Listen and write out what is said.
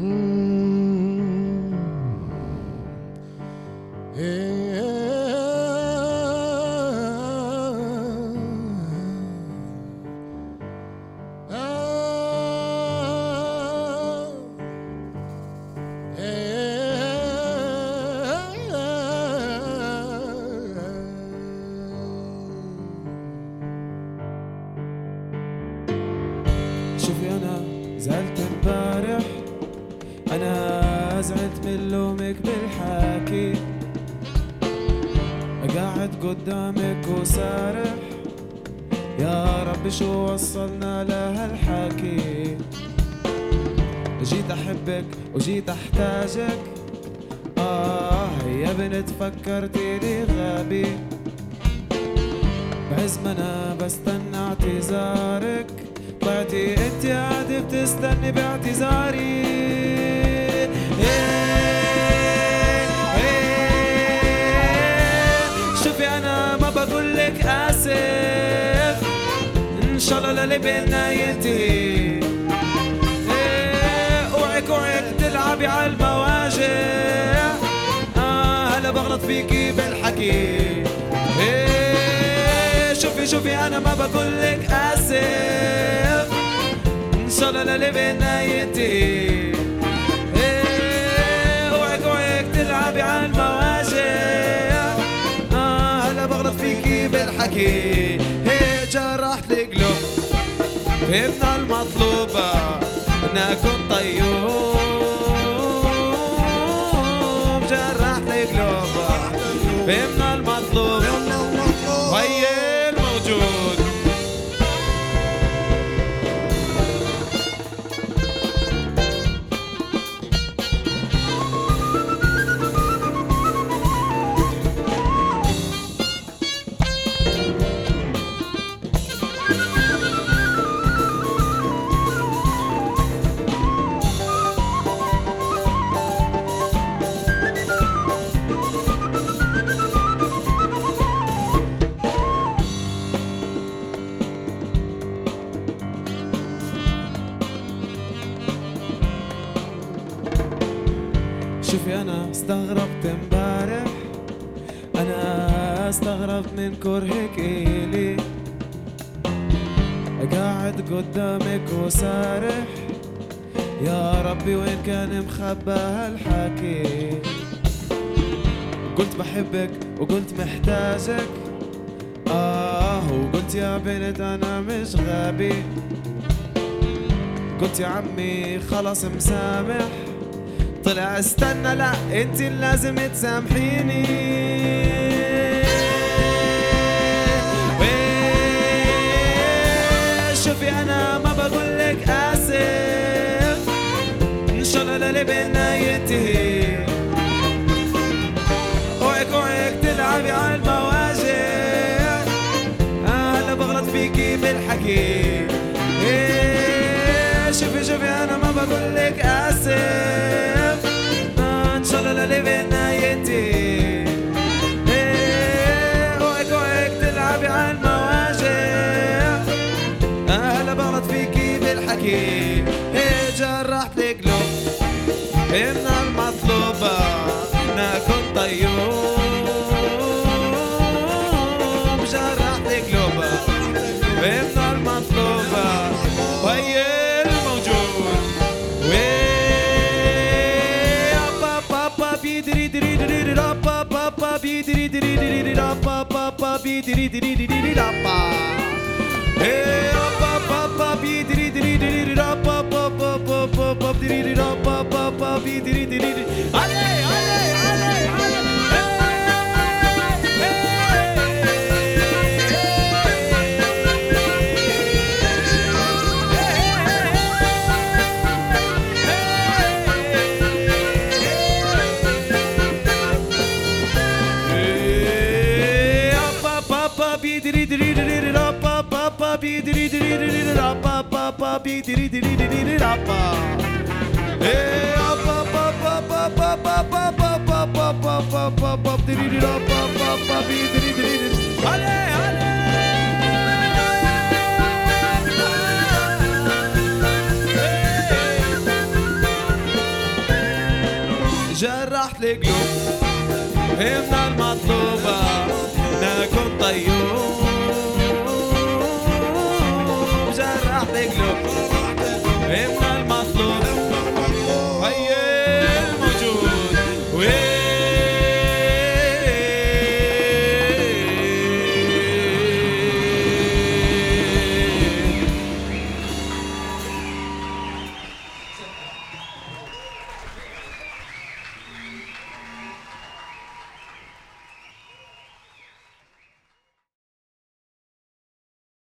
Savannah, Zeltenberg. زعلت من لومك بالحكي. قاعد قدامك وسارح. يا رب شو وصلنا لهالحكي جيت أحبك وجيت أحتاجك. آه يا بنت فكرتيني غبي. بعز ما أنا بستنى اعتذارك. طلعتي انت قاعدة بتستني باعتذاري. شوفي أنا ما بقولك آسف. إن شاء الله للي بينا ينتهي. إيه، أوعك أوعك تلعبي على المواجع. آه هلا بغلط فيكي بالحكي. إيه، شوفي شوفي أنا ما بقولك آسف. إن شاء الله للي بينا ينتهي إيه، اوعك أوعك تلعبي على المواجع آه هلا بغلط فيكي بالحكي. هي جرحت القلوب. فهمنا المطلوبة نكون طيوب. جرحت القلوب. فهمنا المطلوب استغربت امبارح. أنا استغربت من كرهك الي قاعد قدامك وسارح. يا ربي وين كان مخبى هالحكي؟ قلت بحبك وقلت محتاجك. آه وقلت يا بنت أنا مش غبي. قلت يا عمي خلاص مسامح. طلع استنى لا انت لازم تسامحيني. شوفي أنا ما بقولك آسف. ان شاء الله اللي بينا ينتهي. أوعك أوعك تلعبي على المواجع. هلا بغلط فيكي بالحكي. إيه، شوفي شوفي أنا ما بقولك آسف. آه، ان شاء Hey, جرحت القلوب إن المطلوب نكون طيور